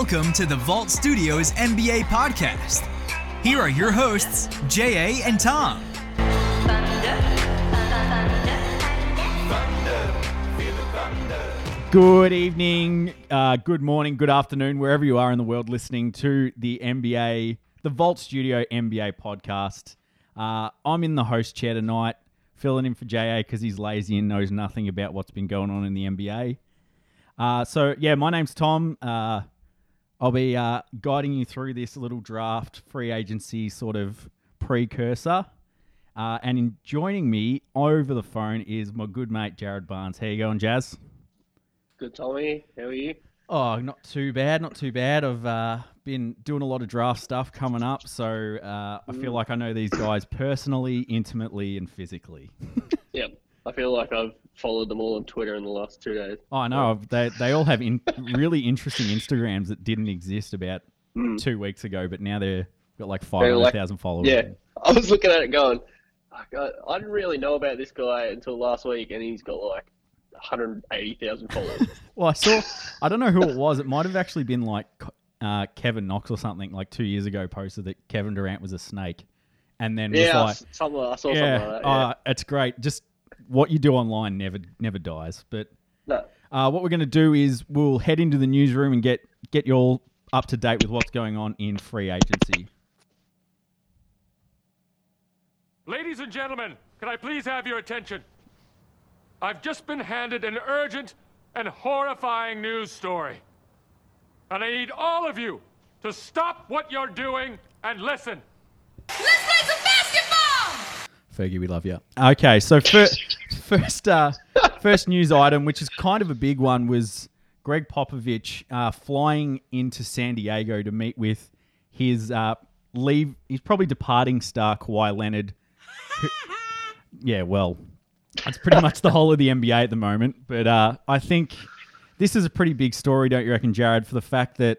Welcome to the Vault Studios NBA podcast. Here are your hosts, J.A. and Tom. Good evening, uh, good morning, good afternoon, wherever you are in the world listening to the NBA, the Vault Studio NBA podcast. Uh, I'm in the host chair tonight, filling in for JA because he's lazy and knows nothing about what's been going on in the NBA. Uh, so, yeah, my name's Tom. I'll be uh, guiding you through this little draft free agency sort of precursor. Uh, and in joining me over the phone is my good mate Jarryd Barnes. How you going, Jazz? Good, Tommy. How are you? Oh, not too bad, not too bad. I've uh, been doing a lot of draft stuff coming up, so uh, I feel like I know these guys personally, intimately, and physically. yeah, I feel like I've followed them all on Twitter in the last two days. Oh, I know they they all have in, really interesting Instagrams that didn't exist about two weeks ago, but now they've got like five like- thousand followers. Yeah. I was looking at it going, "Fuck, I, I didn't really know about this guy until last week, and he's got like 180,000 followers. Well, I saw. I don't know who it was. It might have actually been like uh, Kevin Knox or something. Like two years ago, posted that Kevin Durant was a snake, and then yeah, I like, something, I saw yeah, something like that. Yeah. uh, it's great. Just what you do online never never dies. But no. uh, what we're going to do is we'll head into the newsroom and get get you all up to date with what's going on in free agency. Ladies and gentlemen, can I please have your attention? I've just been handed an urgent and horrifying news story. And I need all of you to stop what you're doing and listen. Let's play some basketball! Fergie, we love you. Okay, so fir- first uh, first news item, which is kind of a big one, was Gregg Popovich uh, flying into San Diego to meet with his uh, leave. He's probably departing star Kawhi Leonard. yeah, well, that's pretty much the whole of the NBA at the moment. But uh, I think this is a pretty big story, don't you reckon, Jarryd? For the fact that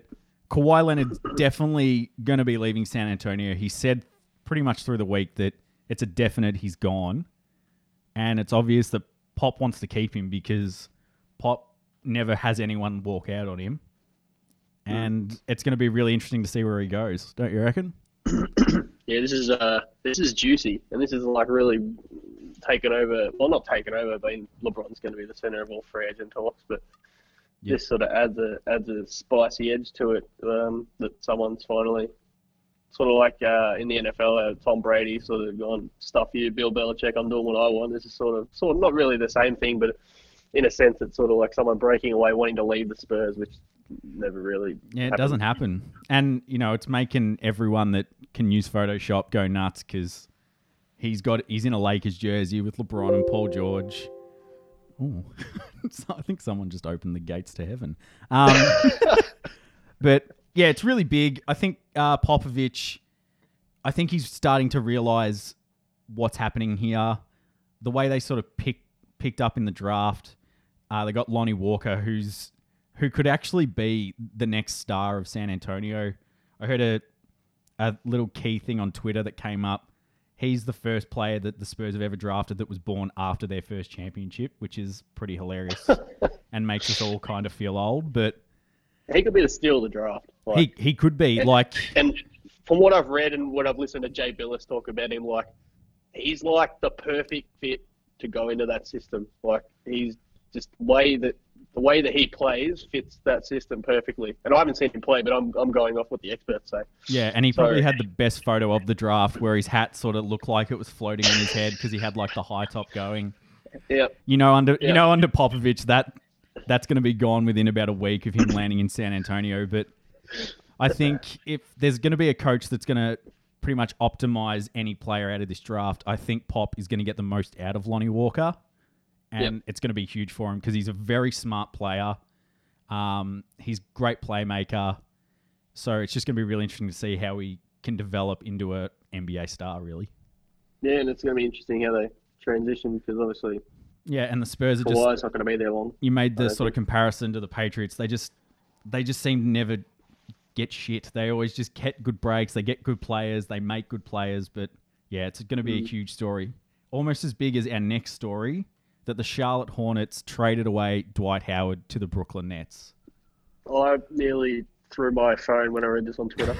Kawhi Leonard's definitely going to be leaving San Antonio. He said pretty much through the week that it's a definite he's gone. And it's obvious that Pop wants to keep him because Pop never has anyone walk out on him. And it's going to be really interesting to see where he goes, don't you reckon? Yeah, this is uh, this is juicy, and this is like really taken over. Well, not taken over, but LeBron's going to be the center of all free agent talks. But Yeah. this sort of adds a adds a spicy edge to it um, that someone's finally sort of like uh, in the NFL, uh, Tom Brady sort of gone stuff you, Bill Belichick. I'm doing what I want. This is sort of sort of not really the same thing, but in a sense, it's sort of like someone breaking away, wanting to leave the Spurs, which never really. Yeah, it happened. doesn't happen. And, you know, it's making everyone that can use Photoshop go nuts because he's got he's in a Lakers jersey with LeBron and Paul George. Ooh. I think someone just opened the gates to heaven. Um, but yeah, it's really big. I think uh, Popovich, I think he's starting to realize what's happening here. The way they sort of picked picked up in the draft, uh, they got Lonnie Walker, who's who could actually be the next star of San Antonio. I heard a a little key thing on Twitter that came up. He's the first player that the Spurs have ever drafted that was born after their first championship, which is pretty hilarious and makes us all kind of feel old. But He could be the steal of the draft. Like, he he could be like and from what I've read and what I've listened to Jay Bilas talk about him, like he's like the perfect fit to go into that system. Like he's just way that the way that he plays fits that system perfectly. And I haven't seen him play, but I'm I'm going off what the experts say. Yeah, and he So- probably had the best photo of the draft where his hat sort of looked like it was floating on his head because he had like the high top going. Yeah, You know, under you know under Popovich, that that's going to be gone within about a week of him landing in San Antonio. But I think if there's going to be a coach that's going to pretty much optimize any player out of this draft, I think Pop is going to get the most out of Lonnie Walker, and Yep. it's going to be huge for him because he's a very smart player. Um, he's a great playmaker, so it's just going to be really interesting to see how he can develop into a NBA star. Really, yeah, and it's going to be interesting how they transition because obviously yeah. And the Spurs are just Kawhi's not going to be there long. you made the I sort of comparison to the Patriots. They just they just seem never get shit. They always just get good breaks. They get good players. They make good players. But yeah, it's going to be a huge story, almost as big as our next story that the Charlotte Hornets traded away Dwight Howard to the Brooklyn Nets. I nearly threw my phone when I read this on Twitter.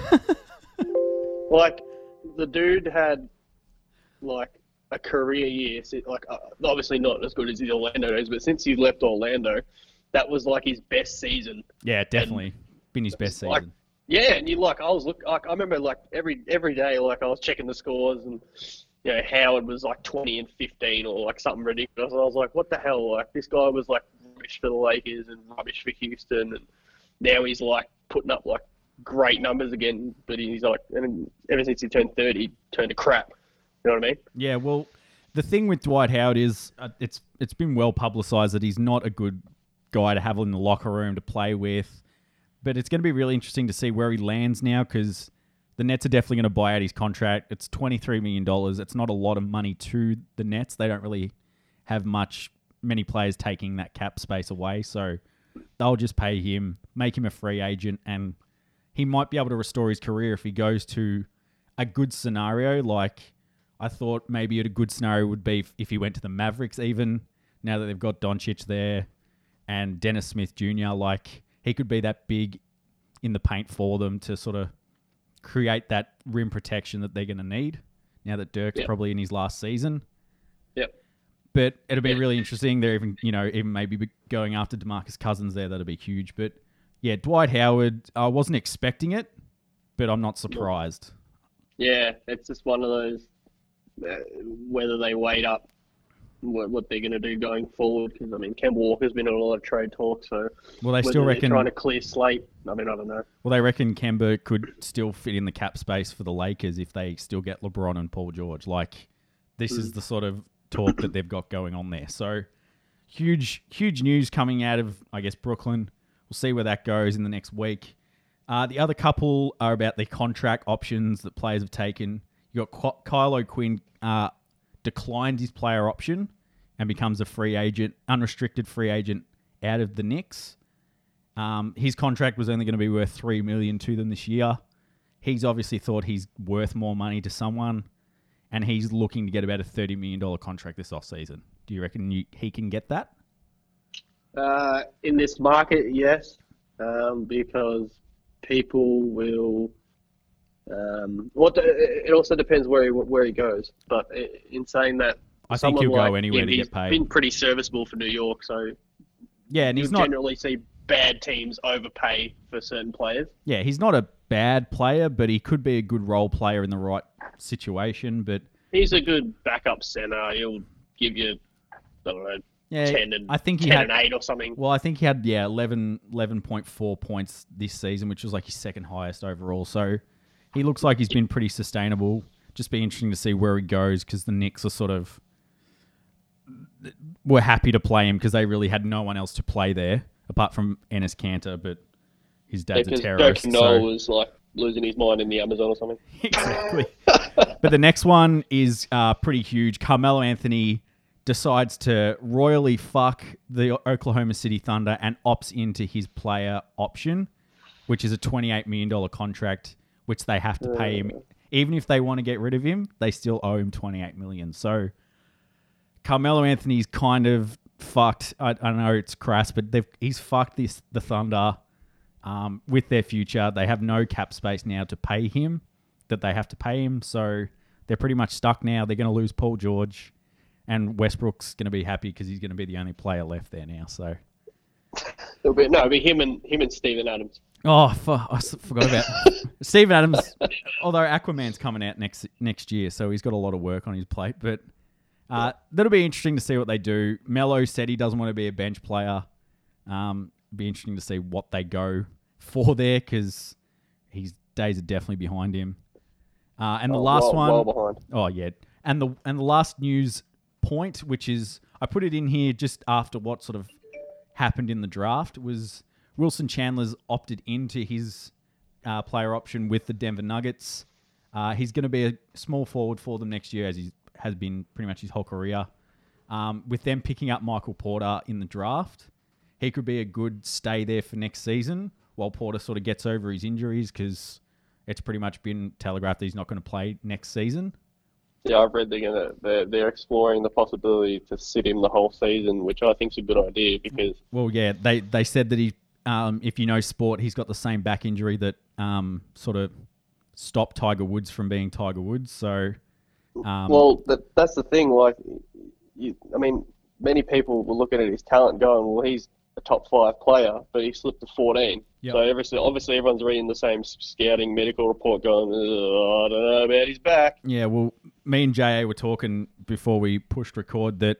like the dude had like a career year. Like uh, obviously not as good as his Orlando days, but since he left Orlando, that was like his best season. Yeah, definitely been his best Like, season. Yeah, and you like I was look like I remember like every every day like I was checking the scores and you know Howard was like twenty and fifteen or like something ridiculous. And I was like, what the hell? Like this guy was like rubbish for the Lakers and rubbish for Houston, and now he's like putting up like great numbers again. But he's like, and ever since he turned thirty, he turned to crap. You know what I mean? Yeah, well, the thing with Dwight Howard is uh, it's it's been well publicized that he's not a good guy to have in the locker room to play with. But it's going to be really interesting to see where he lands now because the Nets are definitely going to buy out his contract. It's twenty three million dollars. It's not a lot of money to the Nets. They don't really have much many players taking that cap space away, so they'll just pay him, make him a free agent, and he might be able to restore his career if he goes to a good scenario. Like I thought maybe a good scenario would be if, if he went to the Mavericks, even now that they've got Doncic there and Dennis Smith Jr. Like he could be that big in the paint for them to sort of create that rim protection that they're going to need now that Dirk's Yep. probably in his last season. Yep. But it'll be Yeah. really interesting. They're even, you know, even maybe going after Demarcus Cousins there. That'll be huge. But yeah, Dwight Howard, I wasn't expecting it, but I'm not surprised. Yeah, it's just one of those uh, whether they wait up what, what they're going to do going forward. Because I mean, Kemba Walker's been in a lot of trade talk, so Well, they still reckon. trying to clear slate. I mean, I don't know. Well, they reckon Kemba could still fit in the cap space for the Lakers if they still get LeBron and Paul George. Like, this is the sort of talk that they've got going on there. So, huge, huge news coming out of, I guess, Brooklyn. We'll see where that goes in the next week. Uh, the other couple are about the contract options that players have taken. You got Kyle O'Quinn uh, declined his player option and becomes a free agent, unrestricted free agent out of the Knicks. Um, his contract was only going to be worth three million to them this year. He's obviously thought he's worth more money to someone, and he's looking to get about a thirty million dollar contract this offseason. Do you reckon you, he can get that? Uh, in this market, yes, um, because people will. Um, what the, it also depends where he where he goes, but in saying that, I think he'll go anywhere him, to he's get paid. Been pretty serviceable for New York, so Yeah, and you he's not. generally see bad teams overpay for certain players. Yeah, he's not a bad player, but he could be a good role player in the right situation. But He's a good backup center. He'll give you, I don't know, yeah, ten and I think he 10 had. and eight or something. Well, I think he had yeah 11, 11.4 points this season, which was like his second highest overall. So he looks like he's been pretty sustainable. Just be interesting to see where he goes because the Knicks are sort of were happy to play him because they really had no one else to play there apart from Enes Kanter, but his dad's because a terrorist. Noel so- was like losing his mind in the Amazon or something. exactly. but the next one is uh, pretty huge. Carmelo Anthony decides to royally fuck the Oklahoma City Thunder and opts into his player option, which is a $28 million contract, which they have to pay him. Even if they want to get rid of him, they still owe him 28 million. So Carmelo Anthony's kind of fucked. I, I know it's crass, but they've, he's fucked this the Thunder um, with their future. They have no cap space now to pay him that they have to pay him. So they're pretty much stuck now. They're going to lose Paul George, and Westbrook's going to be happy because he's going to be the only player left there now. So It'll be, no, it'll be him and him and Steven Adams. Oh, I forgot about Steven Adams. Although Aquaman's coming out next next year, so he's got a lot of work on his plate. But uh, that'll be interesting to see what they do. Melo said he doesn't want to be a bench player. Um, be interesting to see what they go for there because his days are definitely behind him. Uh, and the Oh, last well- one, well behind. oh yeah, and the and the last news point, which is I put it in here just after what sort of happened in the draft, was Wilson Chandler's opted into his uh, player option with the Denver Nuggets. Uh, he's going to be a small forward for them next year, as he has been pretty much his whole career. Um, with them picking up Michael Porter in the draft, he could be a good stay there for next season while Porter sort of gets over his injuries because it's pretty much been telegraphed that he's not going to play next season. Yeah, I've read they're gonna they're, they're exploring the possibility to sit him the whole season, which I think is a good idea because Well, yeah, they they said that he um, if you know sport, he's got the same back injury that um, sort of stopped Tiger Woods from being Tiger Woods. So, um, Well, that, that's the thing. Like, you, I mean, many people were looking at his talent, going, "Well, he's a top five player, but he slipped to 14." Yep. So obviously, obviously, everyone's reading the same scouting medical report, going, "Oh, "I don't know about his back." yeah, well, me and JA were talking before we pushed record that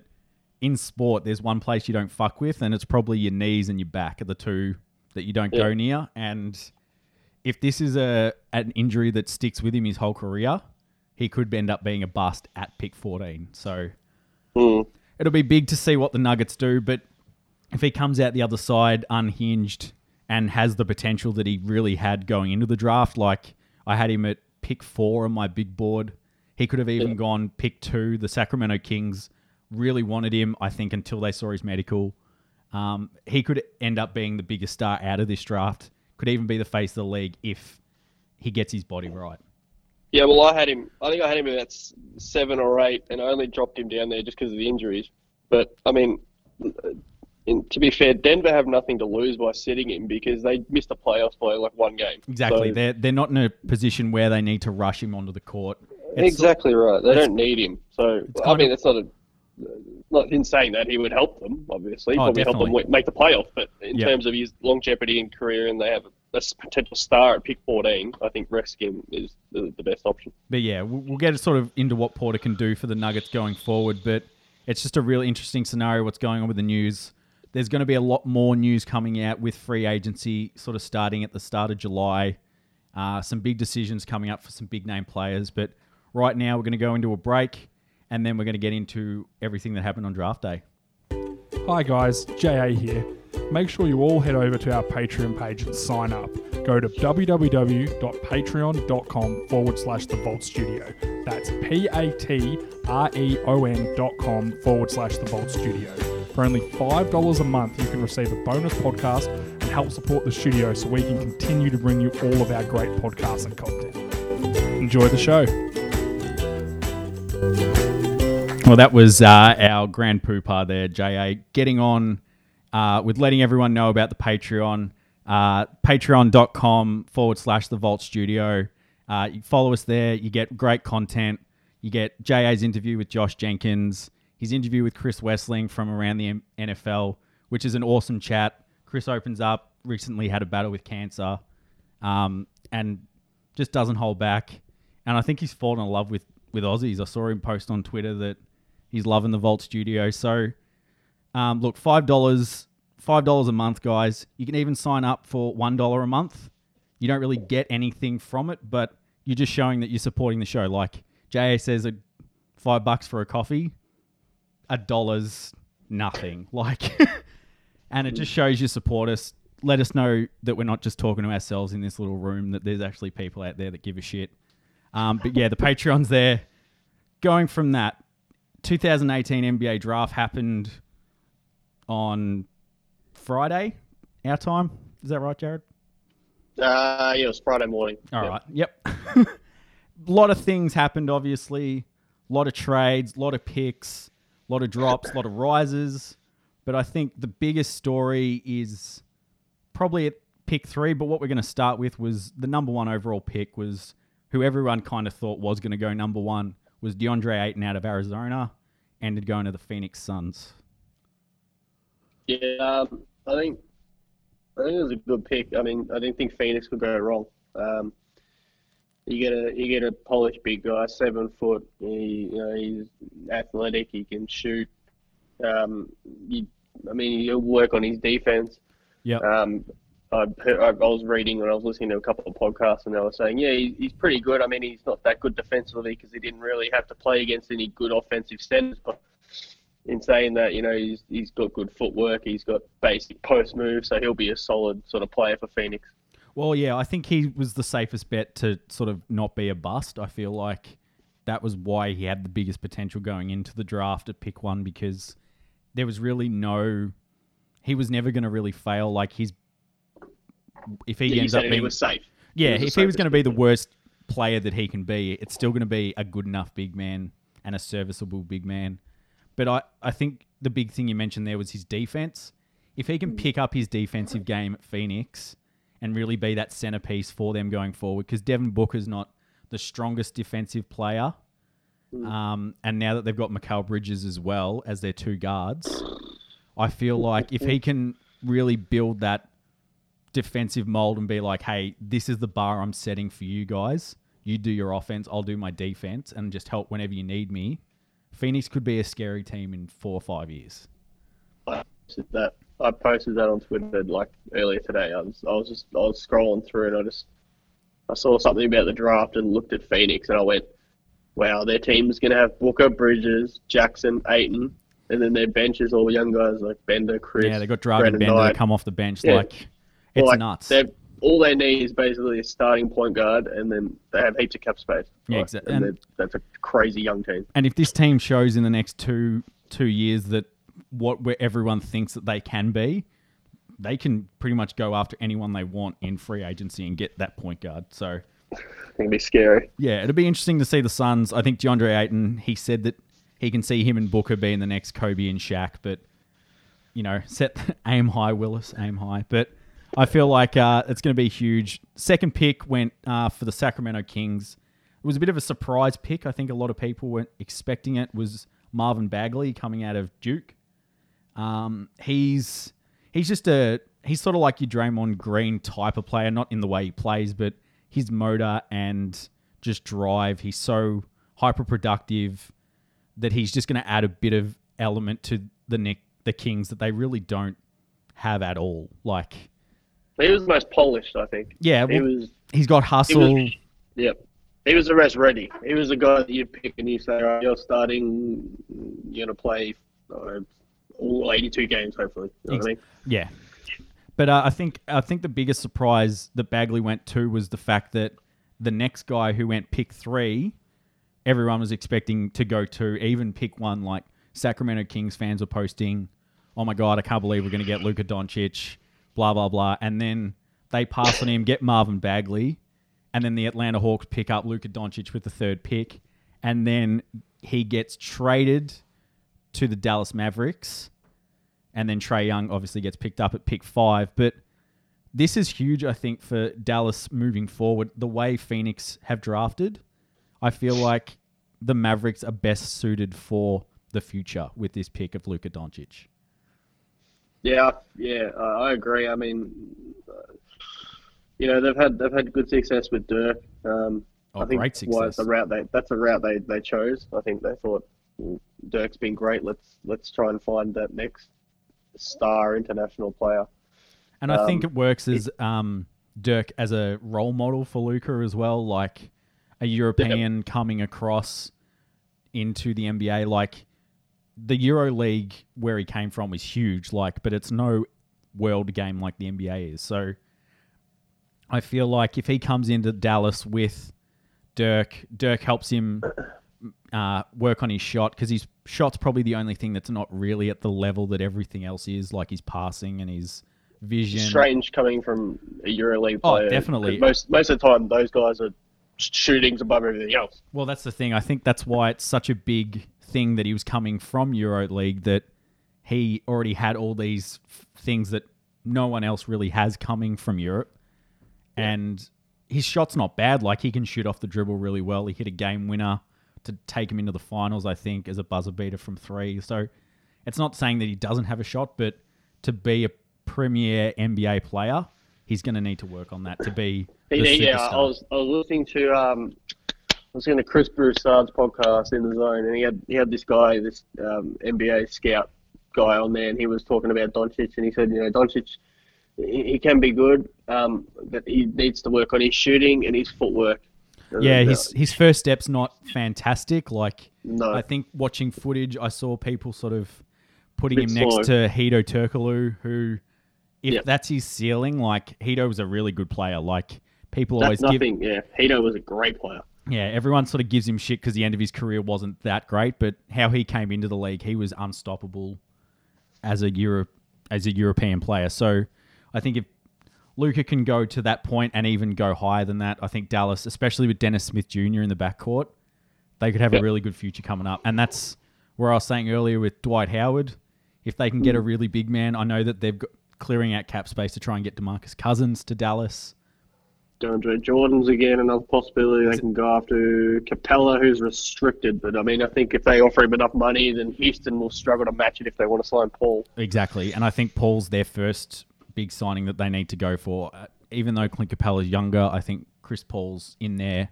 in sport, there's one place you don't fuck with, and it's probably your knees and your back are the two that you don't go near. And if this is a an injury that sticks with him his whole career, he could end up being a bust at pick 14. So Hmm. it'll be big to see what the Nuggets do. But if he comes out the other side unhinged and has the potential that he really had going into the draft, like I had him at pick four on my big board, he could have even Yeah. gone pick two. The Sacramento Kings really wanted him, I think, until they saw his medical. Um, he could end up being the biggest star out of this draft. Could even be the face of the league if he gets his body right. Yeah, well, I had him. I think I had him at s- seven or eight, and I only dropped him down there just because of the injuries. But I mean, in, to be fair, Denver have nothing to lose by sitting him because they missed the playoffs by like one game. Exactly. So- they're they're not in a position where they need to rush him onto the court. It's- exactly right. They don't need him. So I mean, of- it's not a. Not in saying that he would help them, obviously, Oh, probably help them make the playoff. But in Yeah. terms of his longevity and career, and they have a potential star at pick 14, I think rescue is the, the best option. But yeah, we'll, we'll get sort of into what Porter can do for the Nuggets going forward. But it's just a really interesting scenario what's going on with the news. There's going to be a lot more news coming out with free agency sort of starting at the start of July. Uh, some big decisions coming up for some big name players. But right now, we're going to go into a break and then we're going to get into everything that happened on draft day. Hi guys, JA here. Make sure you all head over to our Patreon page and sign up. Go to www.patreon.com forward slash The Vault Studio. That's P A T R E O N dot com forward slash The Vault Studio. For only $5 a month, you can receive a bonus podcast and help support the studio so we can continue to bring you all of our great podcasts and content. Enjoy the show. Well, that was uh, our grand pooper there, JA, getting on uh, with letting everyone know about the Patreon. Uh, Patreon.com forward slash the Vault Studio. Uh, you follow us there. You get great content. You get JA's interview with Josh Jenkins, his interview with Chris Wesseling from around the NFL, which is an awesome chat. Chris opens up, recently had a battle with cancer, um, and just doesn't hold back. And I think he's fallen in love with, with Aussies. I saw him post on Twitter that he's loving the Vault Studio. So, um, look, five dollars, five dollars a month, guys. You can even sign up for one dollar a month. You don't really get anything from it, but you're just showing that you're supporting the show. Like JA says, a five bucks for a coffee, a dollar's nothing. Like, and it just shows you support us. Let us know that we're not just talking to ourselves in this little room. That there's actually people out there that give a shit. Um, but yeah, the Patreon's there. Going from that, 2018 NBA draft happened on Friday, our time. Is that right, Jarryd? Uh, yeah, it was Friday morning. All Yeah. right. Yep. a lot of things happened, obviously. A lot of trades, a lot of picks, a lot of drops, a lot of rises. But I think the biggest story is probably at pick three. But what we're going to start with was the number one overall pick was who everyone kind of thought was going to go number one was DeAndre Ayton out of Arizona, ended going to the Phoenix Suns. Yeah, um, I think I think it was a good pick. I mean, I didn't think Phoenix could go wrong. Um, you get a you get a polished big guy, seven foot. He, you know, he's athletic. He can shoot. Um, you, I mean, he'll work on his defense. Yeah. Um, I, I was reading and I was listening to a couple of podcasts, and they were saying, yeah, he, he's pretty good. I mean, he's not that good defensively because he didn't really have to play against any good offensive centers. But in saying that, you know, he's he's got good footwork. He's got basic post moves, so he'll be a solid sort of player for Phoenix. Well, yeah, I think he was the safest bet to sort of not be a bust. I feel like that was why he had the biggest potential going into the draft at pick one because there was really no. He was never going to really fail. Like he's. If he Yeah, ends up being. he was safe. yeah, was if he was going to be the worst player that he can be, it's still going to be a good enough big man and a serviceable big man. But I, I think the big thing you mentioned there was his defense. if he can pick up his defensive game at Phoenix and really be that centerpiece for them going forward, because Devin Booker's not the strongest defensive player. Um, and now that they've got Mikal Bridges as well as their two guards, I feel like if he can really build that defensive mold and be like, hey, this is the bar I'm setting for you guys. You do your offense, I'll do my defense, and just help whenever you need me. Phoenix could be a scary team in four or five years. I posted that. I posted that on Twitter like earlier today. I was I was just I was scrolling through and I just I saw something about the draft and looked at Phoenix and I went, wow, their team is gonna have Booker, Bridges, Jackson, Ayton, and then their bench is all young guys like Bender, Chriss. yeah, they got Dragan Bender to Knight. come off the bench. Yeah. Like, it's like, nuts. All they need is basically a starting point guard, and then they have heaps of cap space. Yeah, Like, exact- And and- that's a crazy young team. And if this team shows in the next two two years that what where everyone thinks that they can be, they can pretty much go after anyone they want in free agency and get that point guard. So gonna be scary. yeah, it'll be interesting to see the Suns. I think DeAndre Ayton, he said that he can see him and Booker being the next Kobe and Shaq, but you know, set aim high, Willis, aim high. But I feel like uh, it's going to be huge. Second pick went uh, for the Sacramento Kings. It was a bit of a surprise pick. I think a lot of people weren't expecting it. Was Marvin Bagley coming out of Duke? Um, he's he's just a he's sort of like your Draymond Green type of player, not in the way he plays, but his motor and just drive. He's so hyper productive that he's just going to add a bit of element to the Nick the Kings that they really don't have at all. Like, He was the most polished, I think. yeah, He well, was. he's got He hustle. was. Yep. He was the rest ready. He was the guy that you pick and you say, all right, you're starting, you're going to play uh, all 82 games, hopefully. You know what I mean? Yeah, but uh, I think I think the biggest surprise that Bagley went to was the fact that the next guy who went pick three, everyone was expecting to go to, even pick one. Like Sacramento Kings fans were posting, "Oh my god, I can't believe we're going to get Luka Doncic," blah blah blah, and then they pass on him, get Marvin Bagley, and then the Atlanta Hawks pick up Luka Doncic with the third pick, and then he gets traded to the Dallas Mavericks and then Trey Young obviously gets picked up at pick five. But this is huge, I think, for Dallas moving forward. The way Phoenix have drafted, I feel like the Mavericks are best suited for the future with this pick of Luka Doncic. Yeah, yeah, uh, I agree. I mean, uh, you know, they've had they've had good success with Dirk. Um, Oh, I think great why success. the route they that's the route they, they chose. I think they thought "Well, Dirk's been great. Let's let's try and find that next star international player. And I think Um, it works as um, Dirk as a role model for Luka as well, like a European coming across into the NBA. Like the Euro League where he came from is huge, like, but it's no world game like the NBA is. So I feel like if he comes into Dallas with Dirk, Dirk helps him uh, work on his shot because his shot's probably the only thing that's not really at the level that everything else is, like his passing and his vision. Strange coming from a EuroLeague Oh, player. definitely. 'cause Most most of the time, those guys are shootings above everything else. Well, that's the thing. I think that's why it's such a big thing that he was coming from Euro League that he already had all these f- things that no one else really has coming from Europe. And his shot's not bad. Like he can shoot off the dribble really well. He hit a game winner to take him into the finals, I think, as a buzzer beater from three. So it's not saying that he doesn't have a shot, but to be a premier NBA player, he's going to need to work on that to be yeah, superstar. I was I was listening to um, I was listening to Chris Broussard's podcast in the zone, and he had he had this guy, this um, NBA scout guy on there, and he was talking about Doncic, and he said, you know, Doncic, he, he can be good, um, but he needs to work on his shooting and his footwork. Yeah, his his first step's not fantastic. Like No. I think watching footage, I saw people sort of putting him next to Hedo Turkoglu, who, if Yep. that's his ceiling, like Hedo was a really good player. Like people that's always give. Yeah, Hedo was a great player. Yeah, everyone sort of gives him shit because the end of his career wasn't that great, but how he came into the league, he was unstoppable as a Euro as a European player. So I think if Luka can go to that point and even go higher than that, I think Dallas, especially with Dennis Smith Jr. in the backcourt, they could have Yep. a really good future coming up. And that's where I was saying earlier with Dwight Howard. if they can get a mm. really big man. I know that they've got clearing out cap space to try and get Demarcus Cousins to Dallas. DeAndre Jordan's again another possibility. They can go after Capela, who's restricted. But I mean, I think if they offer him enough money, then Houston will struggle to match it if they want to sign Paul. Exactly, and I think Paul's their first big signing that they need to go for. Uh, even though Clint Capela's younger, I think Chris Paul's in their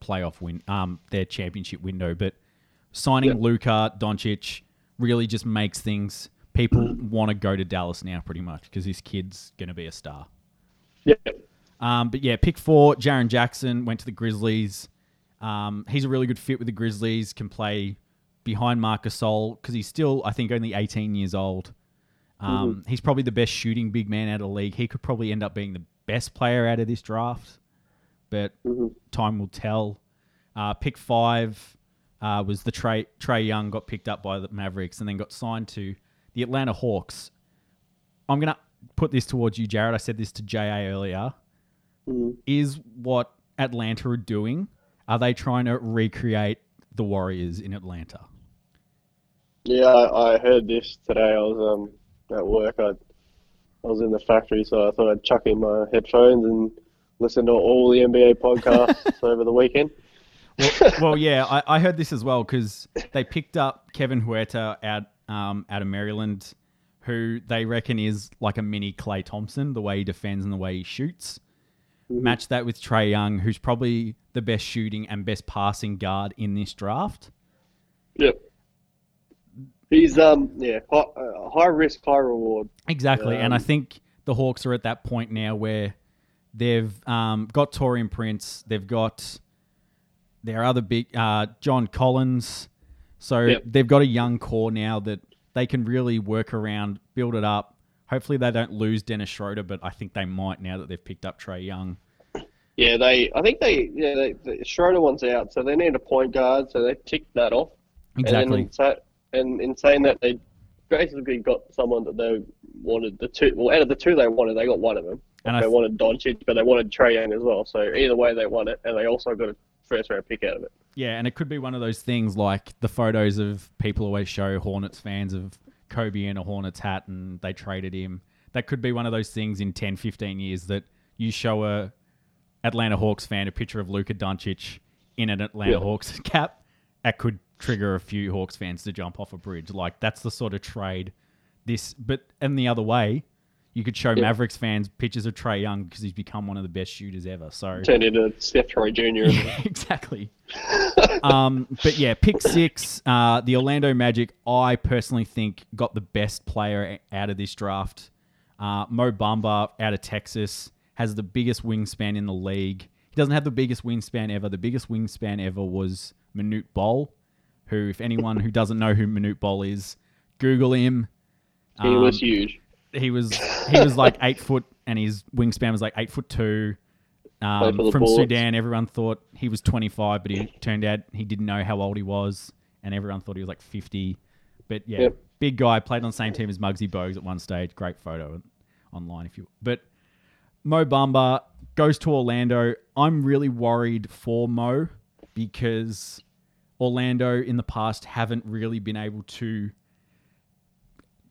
playoff win, um, their championship window. But signing Yeah. Luka Doncic really just makes things. People want to go to Dallas now, pretty much, because this kid's going to be a star. Yeah. Um, but yeah, pick four, Jaren Jackson went to the Grizzlies. Um, he's a really good fit with the Grizzlies. Can play behind Marc Gasol because he's still, I think, only 18 years old. Um, He's probably the best shooting big man out of the league. He could probably end up being the best player out of this draft, but time will tell. Uh, pick five uh, was the Trey Trey Young got picked up by the Mavericks and then got signed to the Atlanta Hawks. I'm gonna put this towards you, Jarryd. I said this to JA earlier. Is what Atlanta are doing? Are they trying to recreate the Warriors in Atlanta? Yeah, I, I heard this today. I was um, at work. I, I was in the factory, so I thought I'd chuck in my headphones and listen to all the NBA podcasts over the weekend. well, yeah, I, I heard this as well because they picked up Kevin Huerter out um, out of Maryland, who they reckon is like a mini Klay Thompson, the way he defends and the way he shoots. Match that with Trey Young, who's probably the best shooting and best passing guard in this draft. Yep. He's um yeah high, uh, high risk, high reward. Exactly, and I Um, think the Hawks are at that point now where they've um, got Taurean Prince, they've got their other big uh, John Collins, so Yep. they've got a young core now that they can really work around, build it up. Hopefully, they don't lose Dennis Schroeder, but I think they might now that they've picked up Trey Young. Yeah, they. I think they. Yeah, they, the Schroeder one's out, so they need a point guard. So they ticked that off. Exactly. And, so, and in saying that, they basically got someone that they wanted. The two. Well, out of the two they wanted, they got one of them. And they th- wanted Doncic, but they wanted Trey Young as well. So either way, they won it, and they also got a first round pick out of it. Yeah, and it could be one of those things like the photos of people always show Hornets fans of Kobe in a Hornets hat and they traded him. That could be one of those things in 10, 15 years that you show a Atlanta Hawks fan a picture of Luka Doncic in an Atlanta Yeah. Hawks cap. That could trigger a few Hawks fans to jump off a bridge. Like that's the sort of trade this but and the other way, you could show Mavericks fans pictures of Trey Young because he's become one of the best shooters ever. So Turned into Steph Curry Jr. exactly. um, but yeah, pick six. Uh, the Orlando Magic, I personally think got the best player out of this draft. Uh, Mo Bamba out of Texas has the biggest wingspan in the league. He doesn't have the biggest wingspan ever. The biggest wingspan ever was Manute Bol, who, if anyone who doesn't know who Manute Bol is, Google him. he Um, was huge. He was he was like eight foot, and his wingspan was like eight foot two. Um, from Bullets. Sudan, everyone thought he was 25, but he turned out he didn't know how old he was, and everyone thought he was like 50. But yeah, Yep. big guy, played on the same team as Muggsy Bogues at one stage. Great photo online if you. But Mo Bamba goes to Orlando. I'm really worried for Mo because Orlando in the past haven't really been able to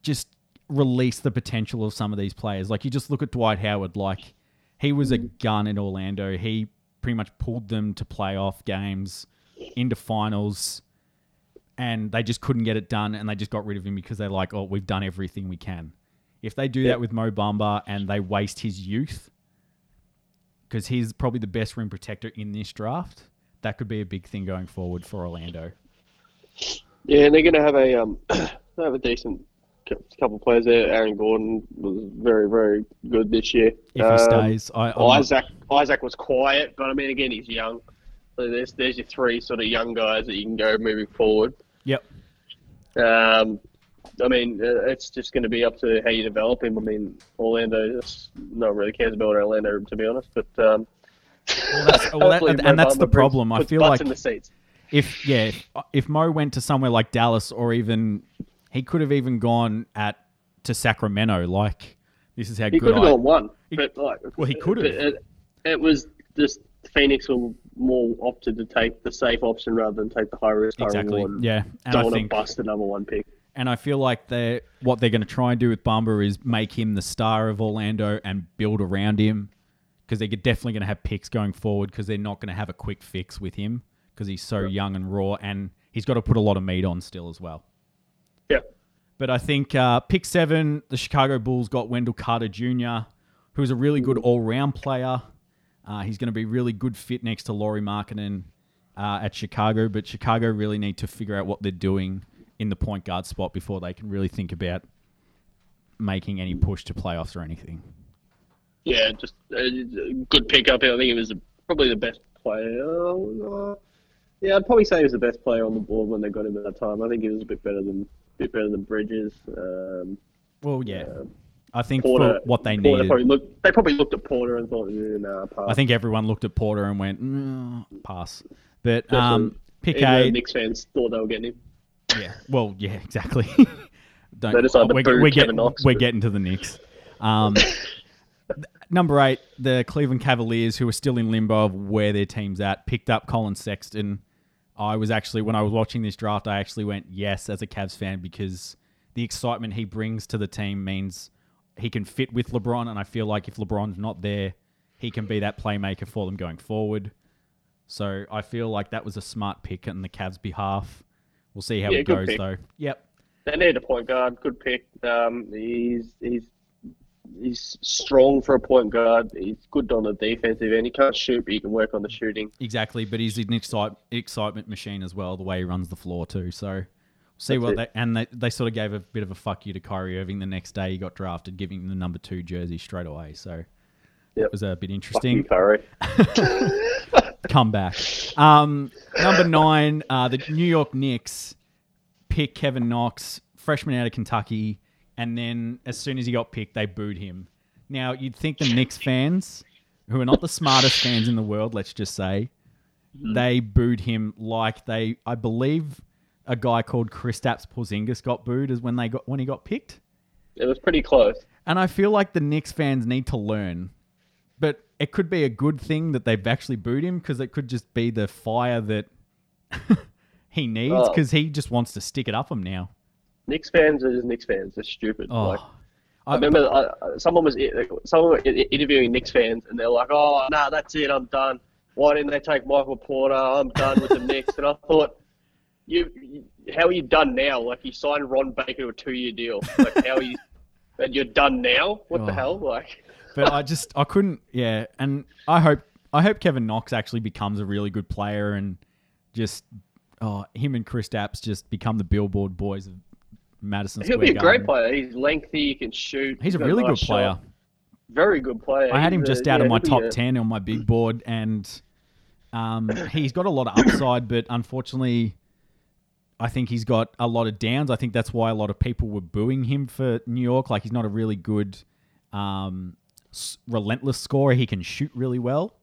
just release the potential of some of these players. Like you just look at Dwight Howard, like he was a gun in Orlando. He pretty much pulled them to playoff games, into finals, and they just couldn't get it done. And they just got rid of him because they're like, oh, we've done everything we can. If they do that with Mo Bamba and they waste his youth, because he's probably the best rim protector in this draft, that could be a big thing going forward for Orlando. Yeah, and they're going to have a um, have a decent cou- couple of players there. Aaron Gordon was very, very good this year. If Um, he stays, I, Isaac Isaac was quiet, but I mean, again, he's young. So there's there's your three sort of young guys that you can go moving forward. Yep. Um, I mean, uh, it's just going to be up to how you develop him. I mean, Orlando just no one really cares about Orlando, to be honest. But um, Well, that's, well, that- hopefully and, that's the problem. I feel like in the seats. if yeah, if, if Mo went to somewhere like Dallas or even he could have even gone at to Sacramento. Like this is how He good could have I. gone one, He- but like, well, he could have. It, it was just Phoenix were more opted to take the safe option rather than take the high risk, high Exactly. reward. Yeah, and don't I want think to bust the number one pick. And I feel like they what they're going to try and do with Bamba is make him the star of Orlando and build around him because they're definitely going to have picks going forward because they're not going to have a quick fix with him because he's so young and raw and he's got to put a lot of meat on still as well. Yeah. But I think uh, pick seven, the Chicago Bulls got Wendell Carter Jr., who's a really good all round player. Uh, he's going to be really good fit next to Lauri Markkanen uh, at Chicago, but Chicago really need to figure out what they're doing in the point guard spot before they can really think about making any push to playoffs or anything. Yeah, just a good pickup. I think he was probably the best player. Uh, yeah, I'd probably say he was the best player on the board when they got him at that time. I think he was a bit better than bit better than Bridges. Um, Well, yeah. Um, I think Porter, for what they Porter needed, Probably looked, they probably looked at Porter and thought, "Yeah, nah, pass." I think everyone looked at Porter and went, mm, pass. But um, pick even Knicks fans thought they were getting him. Yeah. Well, yeah, exactly. Don't, They decided to we're, we're, getting, Knox, we're but- getting to the Knicks. Um, number eight, the Cleveland Cavaliers, who are still in limbo of where their team's at, picked up Collin Sexton. I was actually, when I was watching this draft, I actually went yes as a Cavs fan because the excitement he brings to the team means he can fit with LeBron. And I feel like if LeBron's not there, he can be that playmaker for them going forward. So I feel like that was a smart pick on the Cavs' behalf. We'll see how Yeah, it goes, pick. though. Yep. They need a point guard. Good pick. Um, he's he's he's strong for a point guard. He's good on the defensive end. He can't shoot, but he can work on the shooting. Exactly, but he's an excite, excitement machine as well, the way he runs the floor too. So see That's what it. they and they, they sort of gave a bit of a fuck you to Kyrie Irving the next day he got drafted, giving him the number two jersey straight away. So Yep. it was a bit Fuck you, interesting Curry. comeback. Um, number nine, uh, the New York Knicks pick Kevin Knox, freshman out of Kentucky, and then as soon as he got picked, they booed him. Now you'd think the Knicks fans, who are not the smartest fans in the world, let's just say, mm. they booed him like they, I believe, a guy called Kristaps Porzingis got booed as when they got when he got picked. It was pretty close. And I feel like the Knicks fans need to learn. But it could be a good thing that they've actually booed him because it could just be the fire that he needs Oh. because he just wants to stick it up him now. Knicks fans are just Knicks fans. They're stupid. Oh, Like, I I- remember uh, someone was someone was interviewing Knicks fans, and they're like, "Oh, nah, that's it. I'm done. Why didn't they take Michael Porter? I'm done with the Knicks." And I thought, you, you- how are you done now? Like you signed Ron Baker to a two-year deal. Like how are you? And you're done now? What Oh. the hell? Like, but I just I couldn't. Yeah, and I hope I hope Kevin Knox actually becomes a really good player and just oh him and Kristaps just become the billboard boys of Madison he'll Square be a great player. He's lengthy. He can shoot. He's a got really nice good player. shot. Very good player. I had him He's a- just out of my top a- 10 on my big board, and um, he's got a lot of upside, but unfortunately, I think he's got a lot of downs. I think that's why a lot of people were booing him for New York. Like, he's not a really good, um, s- relentless scorer. He can shoot really well.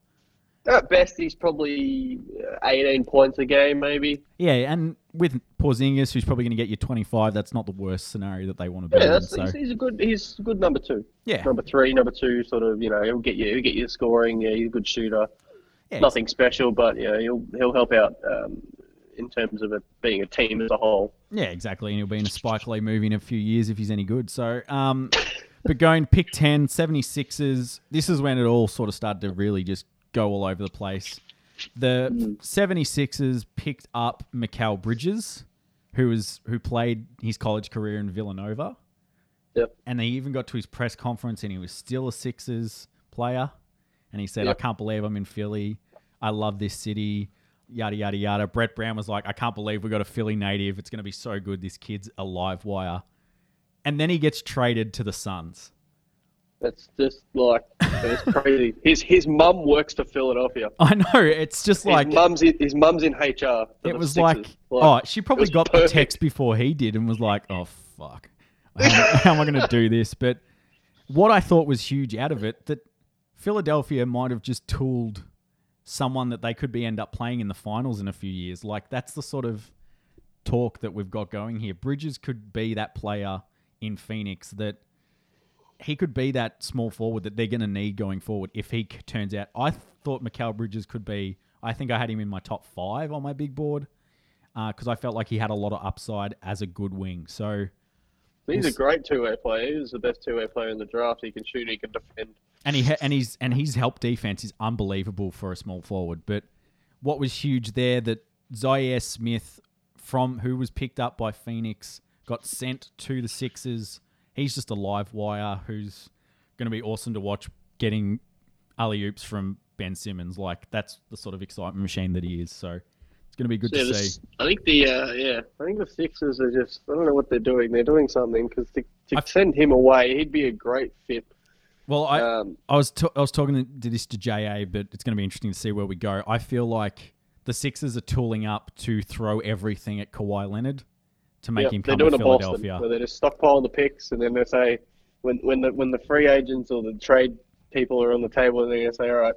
At best, he's probably uh, 18 points a game, maybe. Yeah, and with Porzingis, who's probably going to get you 25, that's not the worst scenario that they want to be Yeah, in. So, he's, he's a good. He's a good number two. Yeah. Number three, number two, sort of. You know, he'll get you. He'll get you scoring. Yeah, he's a good shooter. yeah, Nothing special, but yeah, he'll he'll help out um, in terms of it being a team as a whole. Yeah, exactly. And he'll be in a Spike Lee movie in a few years if he's any good. So, um, but going pick 10, 76ers, this is when it all sort of started to really just go all over the place. The 76ers picked up Mikal Bridges, who was who played his college career in Villanova. Yep. And they even got to his press conference and he was still a Sixers player. And he said, I can't believe I'm in Philly. I love this city. Yada, yada, yada. Brett Brown was like, I can't believe we got a Philly native. It's going to be so good. This kid's a live wire. And then he gets traded to the Suns. That's just like it's crazy. His his mum works for Philadelphia. I know. It's just like, his mum's in, his mum's in HR. it was Sixers. like, oh, she probably got the text before he did and was like, oh, fuck. How, how am I going to do this? But what I thought was huge out of it, that Philadelphia might have just tooled someone that they could be end up playing in the finals in a few years. Like, that's the sort of talk that we've got going here. Bridges could be that player in Phoenix that he could be that small forward that they're going to need going forward if he turns out. I thought Mikal Bridges could be. I think I had him in my top five on my big board. Uh, because I felt like he had a lot of upside as a good wing. So, He's We'll a great two-way player. He's the best two-way player in the draft. He can shoot. He can defend. and he ha- and he's and his help defense is unbelievable for a small forward. But what was huge there that Zhaire Smith from who was picked up by Phoenix got sent to the Sixers. He's just a live wire who's going to be awesome to watch getting alley oops from Ben Simmons. Like that's the sort of excitement machine that he is. So it's going to be good Yeah, to see. I think the uh, yeah, I think the Sixers are just I don't know what they're doing. They're doing something because to, to I've- send him away, he'd be a great fit. Well, I Um, I was t- I was talking to, to this to JA, but it's going to be interesting to see where we go. I feel like the Sixers are tooling up to throw everything at Kawhi Leonard to make yeah, him they're come to doing a Boston Philadelphia. where they're just stockpiling the picks, and then they say when when the when the free agents or the trade people are on the table, and gonna say, all right.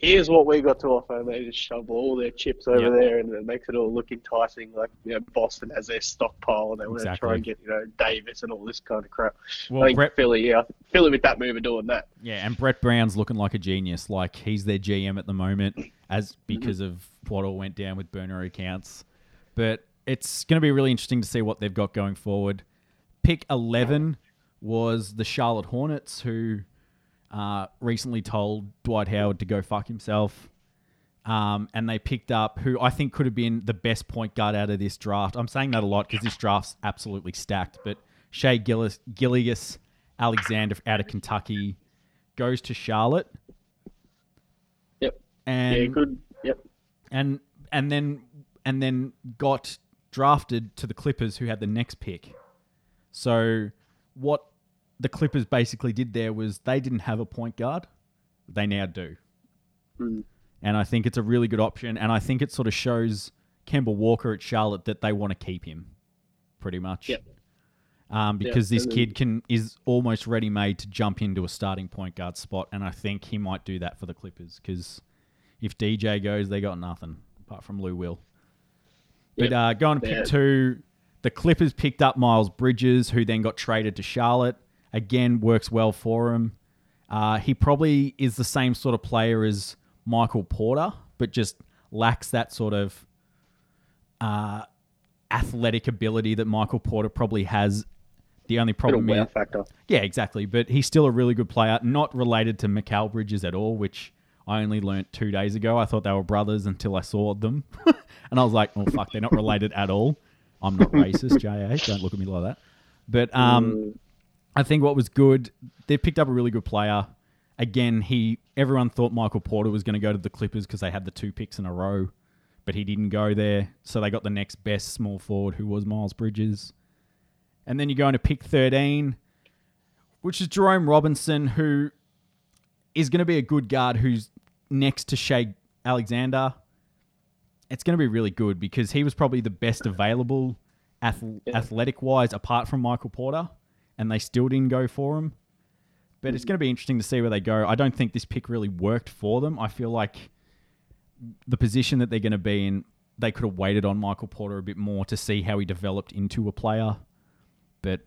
Here's what we got to offer, and they just shovel all their chips over Yeah. there, and it makes it all look enticing. Like you know, Boston has their stockpile, and they want to try and get you know Davis and all this kind of crap. Well, I think Brett- Philly, yeah, Philly with that move are doing that. Yeah, and Brett Brown's looking like a genius. Like he's their GM at the moment, as mm-hmm. because of what all went down with burner accounts. But it's going to be really interesting to see what they've got going forward. Pick eleven was the Charlotte Hornets, who uh, recently told Dwight Howard to go fuck himself. Um, and they picked up who I think could have been the best point guard out of this draft. I'm saying that a lot because this draft's absolutely stacked. But Shai Gillis, Gilgeous Alexander out of Kentucky goes to Charlotte, Yep. and yeah, good. Yep. and and then and then got drafted to the Clippers, who had the next pick. So what the Clippers basically did there was they didn't have a point guard, they now do, Mm. and I think it's a really good option. And I think it sort of shows Kemba Walker at Charlotte that they want to keep him, pretty much. Yep. Um, because this then- kid can is almost ready made to jump into a starting point guard spot, and I think he might do that for the Clippers. Because if DJ goes, they got nothing apart from Lou Will. But Yep. uh, going to pick two, the Clippers picked up Miles Bridges, who then got traded to Charlotte. Again, works well for him. Uh, he probably is the same sort of player as Michael Porter, but just lacks that sort of uh, athletic ability that Michael Porter probably has. The only problem wow is, factor. yeah, exactly. But he's still a really good player, not related to Mikal Bridges at all, which I only learnt two days ago. I thought they were brothers until I saw them. and I was like, oh, fuck, they're not related at all. I'm not racist, JA. Don't look at me like that. But um, I think what was good, they picked up a really good player. Again, he everyone thought Michael Porter was going to go to the Clippers because they had the two picks in a row, but he didn't go there. So they got the next best small forward, who was Miles Bridges. And then you go into pick 13, which is Jerome Robinson, who is going to be a good guard who's next to Shai Alexander. It's going to be really good because he was probably the best available ath- athletic wise apart from Michael Porter, and they still didn't go for him. But it's mm. going to be interesting to see where they go. I don't think this pick really worked for them. I feel like the position that they're going to be in, they could have waited on Michael Porter a bit more to see how he developed into a player. But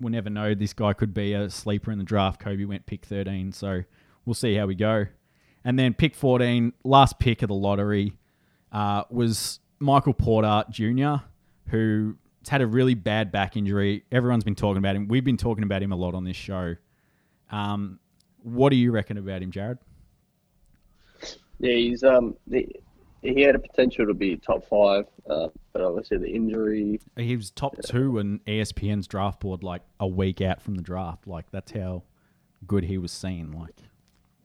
we'll never know. This guy could be a sleeper in the draft. Kobe went pick 13, so we'll see how we go. And then pick 14, last pick of the lottery, uh, was Michael Porter Jr., who's had a really bad back injury. Everyone's been talking about him. We've been talking about him a lot on this show. Um, what do you reckon about him, Jarryd? Yeah, he's um he, he had a potential to be top five, uh, but obviously the injury. He was top two in ESPN's draft board like a week out from the draft. Like that's how good he was seen. Like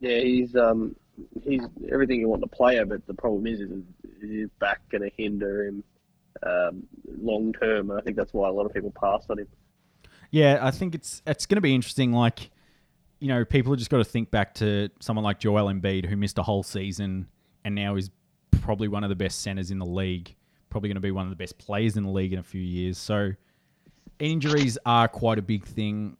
Yeah, he's um he's everything you want in a player, but the problem is, is his back going to hinder him um, long term, and I think that's why a lot of people passed on him. Yeah, I think it's it's going to be interesting. Like, you know, people have just got to think back to someone like Joel Embiid who missed a whole season and now is probably one of the best centers in the league. Probably going to be one of the best players in the league in a few years. So, injuries are quite a big thing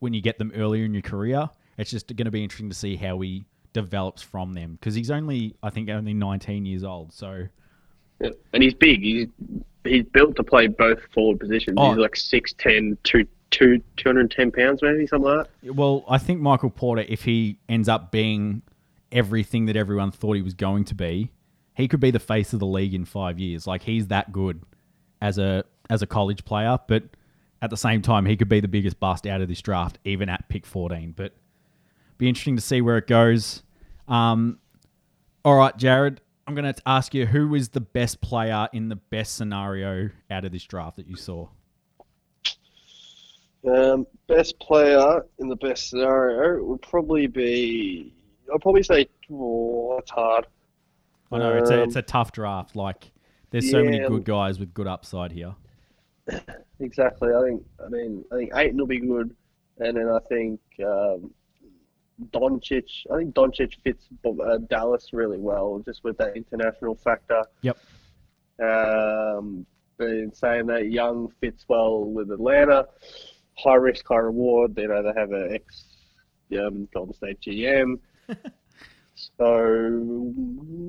when you get them earlier in your career. It's just going to be interesting to see how he develops from them because he's only, I think, only 19 years old. So, Yeah. And he's big. He's he's built to play both forward positions. Oh. He's like 6'10", two, two, 210 pounds maybe, something like that. Well, I think Michael Porter, if he ends up being everything that everyone thought he was going to be, he could be the face of the league in five years. Like he's that good as a as a college player, but at the same time, he could be the biggest bust out of this draft, even at pick 14. But be interesting to see where it goes. Um, all right, Jarryd, I'm going to ask you who was the best player in the best scenario out of this draft that you saw? Um, best player in the best scenario would probably be. I'd probably say. Oh, that's hard. I know it's a, it's Um, a tough draft. Like there's so many good guys with good upside here. Exactly. I think. I mean, I think Ayton will be good, and then I think um, Doncic. I think Doncic fits uh, Dallas really well, just with that international factor. Yep. Um, but in saying that, Young fits well with Atlanta. High risk, high reward. You know, they have an ex um, Golden State GM. so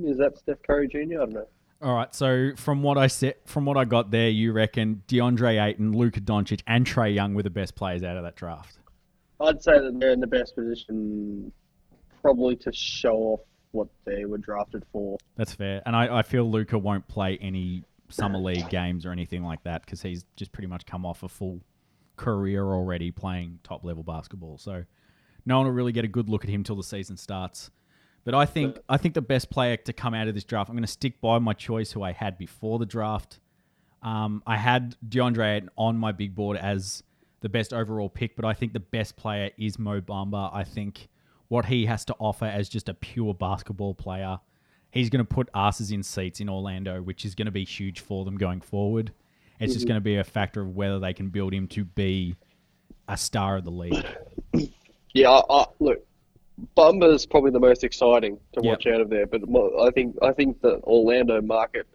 is that Steph Curry Jr.? I don't know. All right. So from what I said, from what I got there, you reckon DeAndre Ayton, Luka Doncic, and Trae Young were the best players out of that draft. I'd say that they're in the best position, probably to show off what they were drafted for. That's fair. And I, I feel Luka won't play any summer league games or anything like that because he's just pretty much come off a full career already playing top level basketball. So no one will really get a good look at him till the season starts. But I think I think the best player to come out of this draft, I'm going to stick by my choice who I had before the draft. Um, I had DeAndre Ayton on my big board as the best overall pick, but I think the best player is Mo Bamba. I think what he has to offer as just a pure basketball player, he's going to put asses in seats in Orlando, which is going to be huge for them going forward. It's just mm-hmm. going to be a factor of whether they can build him to be a star of the league. Yeah, I, I, look, Bamba's probably the most exciting to Yep. watch out of there, but I think I think the Orlando market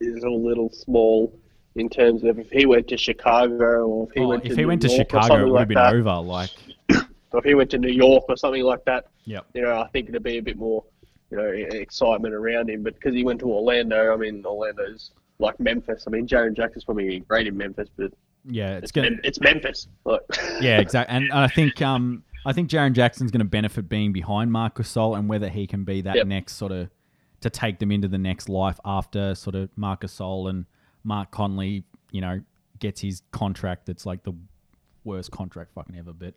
is a little small in terms of if he went to Chicago or if he Oh, went if to he New went York or Chicago, something it would like have been that, over. Like, or if he went to New York or something like that, yep. you know, I think it'd be a bit more, you know, excitement around him. But because he went to Orlando, I mean, Orlando's like Memphis. I mean, Jaren Jackson's probably great in Memphis, but Yeah, it's it's, to Mem- it's Memphis. Look. Yeah, exactly. And I think um, I think Jaren Jackson's going to benefit being behind Marc Gasol and whether he can be that Yep. next sort of to take them into the next life after sort of Marc Gasol and Mark Conley, you know, gets his contract that's like the worst contract fucking ever. But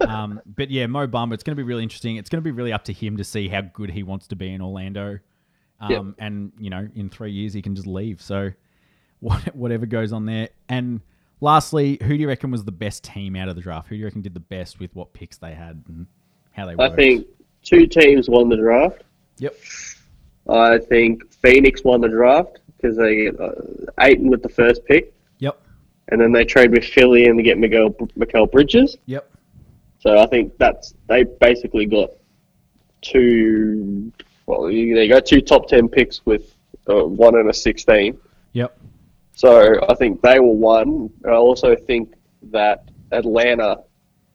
um, but yeah, Mo Bamba, it's going to be really interesting. It's going to be really up to him to see how good he wants to be in Orlando. Um, Yep. And you know, in three years he can just leave. So what- whatever goes on there. And lastly, who do you reckon was the best team out of the draft? Who do you reckon did the best with what picks they had and how they I worked? think two teams won the draft. Yep. I think Phoenix won the draft because they get uh, Ayton with the first pick, Yep. and then they trade with Philly and they get Miguel Mikal Bridges. Yep. So I think that's they basically got two. Well, you- they got two top ten picks with uh, one and a sixteen. Yep. So I think they were one. I also think that Atlanta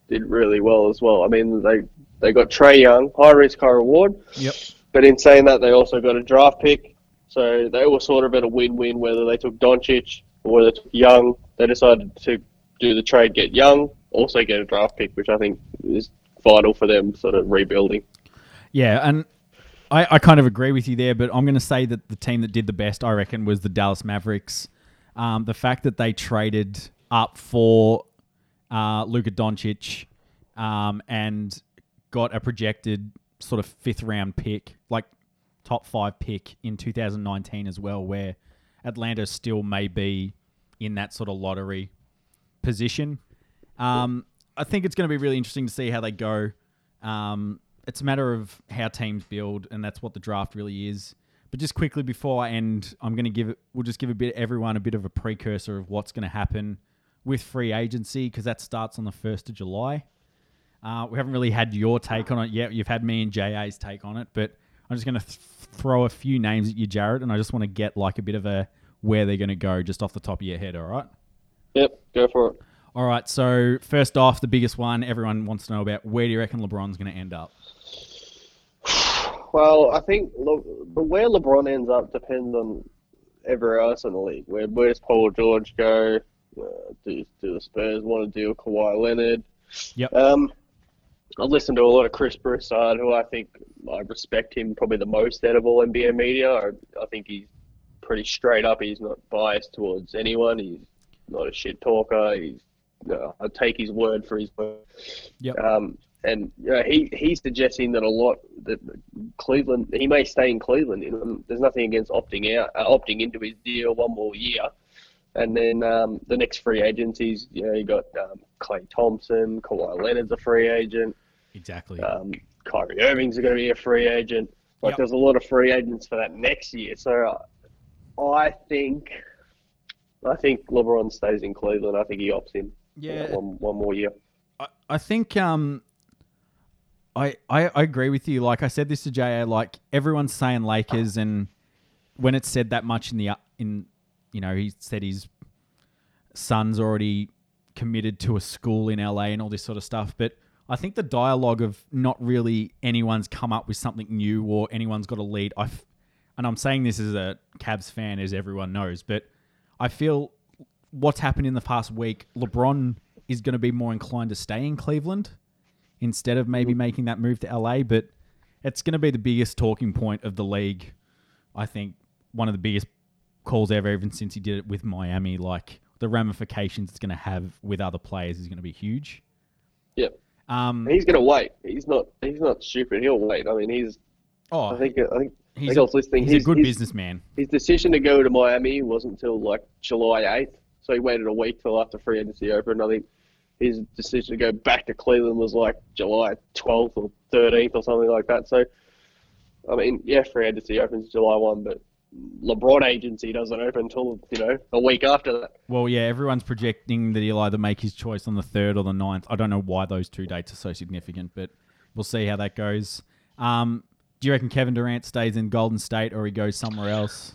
did really well as well. I mean, they they got Trae Young, high risk, high reward. Yep. But in saying that, they also got a draft pick. So they were sort of at a win-win whether they took Doncic or whether they took Young. They decided to do the trade, get Young, also get a draft pick, which I think is vital for them sort of rebuilding. Yeah, and I, I kind of agree with you there, but I'm going to say that the team that did the best, I reckon, was the Dallas Mavericks. Um, the fact that they traded up for uh, Luka Doncic um, and got a projected sort of fifth round pick, like top five pick in 2019 as well, where Atlanta still may be in that sort of lottery position. Um, I think it's going to be really interesting to see how they go. Um, it's a matter of how teams build, and that's what the draft really is. But just quickly before I end, I'm going to give it. We'll just give a bit everyone a bit of a precursor of what's going to happen with free agency because that starts on the first of July. Uh, we haven't really had your take on it yet. You've had me and JA's take on it, but I'm just going to th- throw a few names at you, Jarryd, and I just want to get like a bit of a where they're going to go just off the top of your head. All right. Yep, go for it. All right. So first off, the biggest one everyone wants to know about: where do you reckon LeBron's going to end up? Well, I think Le- the where LeBron ends up depends on everywhere else in the league. Where where does Paul George go? Uh, do, do the Spurs want to deal Kawhi Leonard? Yep. Um, I've listened to a lot of Chris Broussard, who I think I respect him probably the most out of all NBA media. I, I think he's pretty straight up. He's not biased towards anyone. He's not a shit talker. He's uh, I take his word for his word. Yep. Um, and you know, he he's suggesting that a lot that Cleveland he may stay in Cleveland. You know, there's nothing against opting out, uh, opting into his deal one more year. And then um, the next free agencies, you know, you got um, Klay Thompson, Kawhi Leonard's a free agent. Exactly. Um, Kyrie Irving's going to be a free agent. Like, Yep. there's a lot of free agents for that next year. So, I think, I think LeBron stays in Cleveland. I think he opts in. Yeah. one, one more year. I, I think um I, I I agree with you. Like I said this to JA, like everyone's saying Lakers and when it's said that much in the in you know, he said his son's already committed to a school in LA and all this sort of stuff, but I think the dialogue of not really anyone's come up with something new or anyone's got a lead. I and I'm saying this as a Cavs fan, as everyone knows, but I feel what's happened in the past week, LeBron is going to be more inclined to stay in Cleveland instead of maybe mm. making that move to LA. But it's going to be the biggest talking point of the league. I think one of the biggest calls ever, even since he did it with Miami. Like the ramifications it's going to have with other players is going to be huge. Yep. Um, He's going to wait. He's not. He's not stupid. He'll wait. I mean, he's. oh, I think. I think. I he's, think I was a, listening. he's a good his- businessman. His decision to go to Miami wasn't until like July 8th. So he waited a week till after free agency opened. I think his decision to go back to Cleveland was like July 12th or 13th or something like that. So, I mean, yeah, free agency opens July 1, but LeBron agency doesn't open until, you know, a week after that. Well, yeah, everyone's projecting that he'll either make his choice on the third or the 9th. I don't know why those two dates are so significant, but we'll see how that goes. Um, do you reckon Kevin Durant stays in Golden State or he goes somewhere else?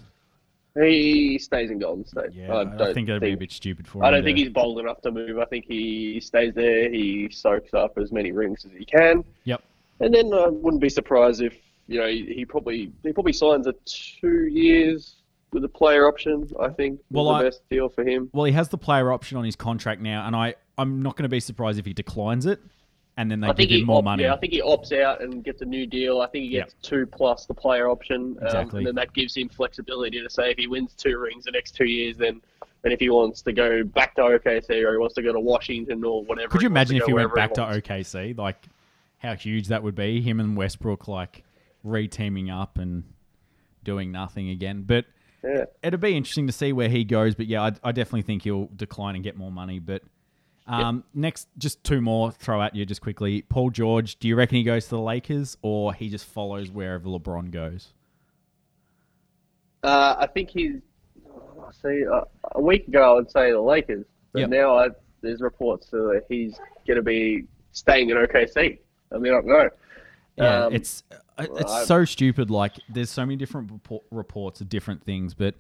He stays in Golden State. Yeah, I I, don't think that'd be a bit stupid for him. I don't to- think he's bold enough to move. I think he stays there. He soaks up as many rings as he can. Yep. And then I wouldn't be surprised if you know he, he probably he probably signs a two years with a player option. I think Well, well, I- the best deal for him. Well, he has the player option on his contract now, and I, I'm not going to be surprised if he declines it, and then they I give think him more opt- money. Yeah, I think he opts out and gets a new deal. I think he gets two plus the player option, um, Exactly. and then that gives him flexibility to say if he wins two rings the next two years, then and if he wants to go back to OKC or he wants to go to Washington or whatever. Could you he wants to imagine if he went wherever back to. OKC? Like, how huge that would be? Him and Westbrook like re-teaming up and doing nothing again. But Yeah. it'd be interesting to see where he goes. But yeah, I, I definitely think he'll decline and get more money. But um, next, just two more throw at you just quickly. Paul George, do you reckon he goes to the Lakers or he just follows wherever LeBron goes? Uh, I think he's. See, uh, a week ago I would say the Lakers, but Yep. now I, there's reports that he's going to be staying in OKC. I mean, I don't know. Yeah, Um, it's uh, it's I- so stupid. Like, there's so many different report, reports of different things, but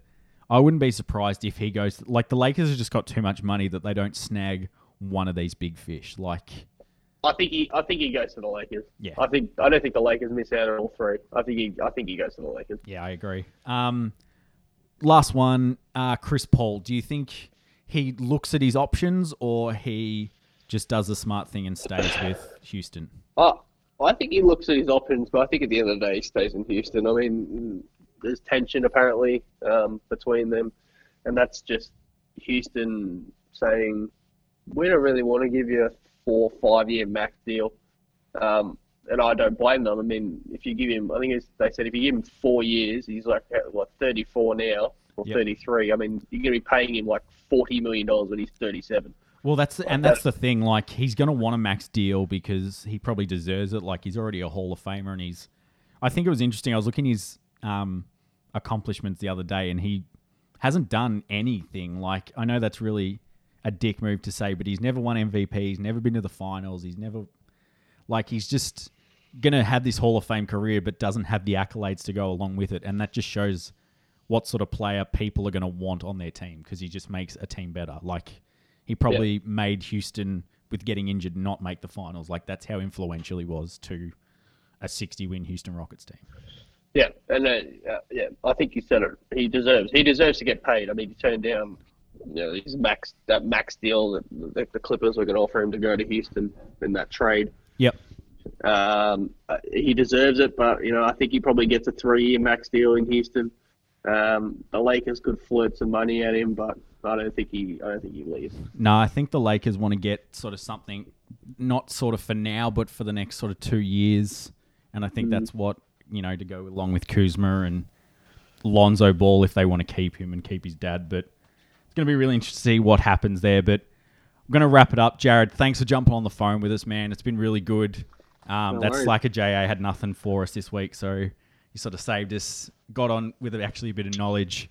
I wouldn't be surprised if he goes. Like, the Lakers have just got too much money that they don't snag one of these big fish. Like, I think he. I think he goes to the Lakers. Yeah. I think. I don't think the Lakers miss out on all three. I think he. I think he goes to the Lakers. yeah, I agree. Um, last one, uh, Chris Paul. Do you think he looks at his options or he just does the smart thing and stays with Houston? Oh, I think he looks at his options, but I think at the end of the day he stays in Houston. I mean, there's tension apparently um, between them, and that's just Houston saying we don't really want to give you a four, five year max deal. Um, and I don't blame them. I mean, if you give him, I think it's, they said if you give him four years, he's like what 34 now or Yep. 33. I mean, you're going to be paying him like 40 million dollars when he's 37. Well, that's and that's the thing. Like he's gonna want a max deal because he probably deserves it. Like he's already a Hall of Famer, and he's. I think it was interesting. I was looking at his um, accomplishments the other day, and he hasn't done anything. Like I know that's really a dick move to say, but he's never won MVP. He's never been to the finals. He's never like he's just gonna have this Hall of Fame career, but doesn't have the accolades to go along with it, and that just shows what sort of player people are going to want on their team because he just makes a team better. Like he probably made Houston with getting injured not make the finals. Like that's how influential he was to a 60 win Houston Rockets team. Yeah, and uh, yeah, I think you said it. He deserves. He deserves to get paid. I mean, he turned down, you know, his max that max deal that the, the Clippers were going to offer him to go to Houston in that trade. Yep. Um, uh, he deserves it, but you know I think he probably gets a three-year max deal in Houston. Um, the Lakers could flirt some money at him, but I don't think he. I don't think he leaves. No, I think the Lakers want to get sort of something, not sort of for now, but for the next sort of two years. And I think that's what, you know, to go along with Kuzma and Lonzo Ball if they want to keep him and keep his dad. But it's going to be really interesting to see what happens there. But I'm going to wrap it up. Jarryd, thanks for jumping on the phone with us, man. It's been really good. Um, No that worries. Slacker JA had nothing for us this week, so you sort of saved us, got on with actually a bit of knowledge.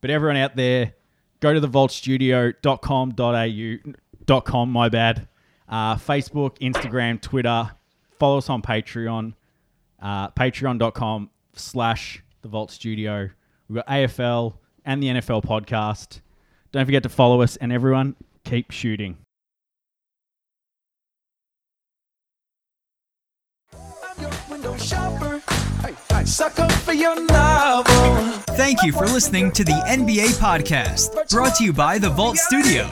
But everyone out there, go to thevaultstudio.com.au, .com, my bad. Uh, Facebook, Instagram, Twitter. Follow us on Patreon, uh, patreon.com slash the Vault Studio. We've got AFL and the NFL podcast. Don't forget to follow us, and everyone, keep shooting. Sucker for your novel. Thank you for listening to the NBA podcast, brought to you by The Vault Studio.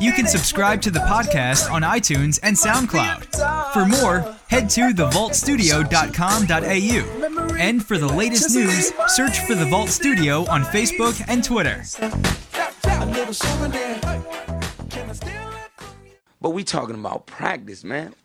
You can subscribe to the podcast on iTunes and SoundCloud. For more, head to thevaultstudio.com.au. And for the latest news, search for The Vault Studio on Facebook and Twitter. But we talking about practice, man.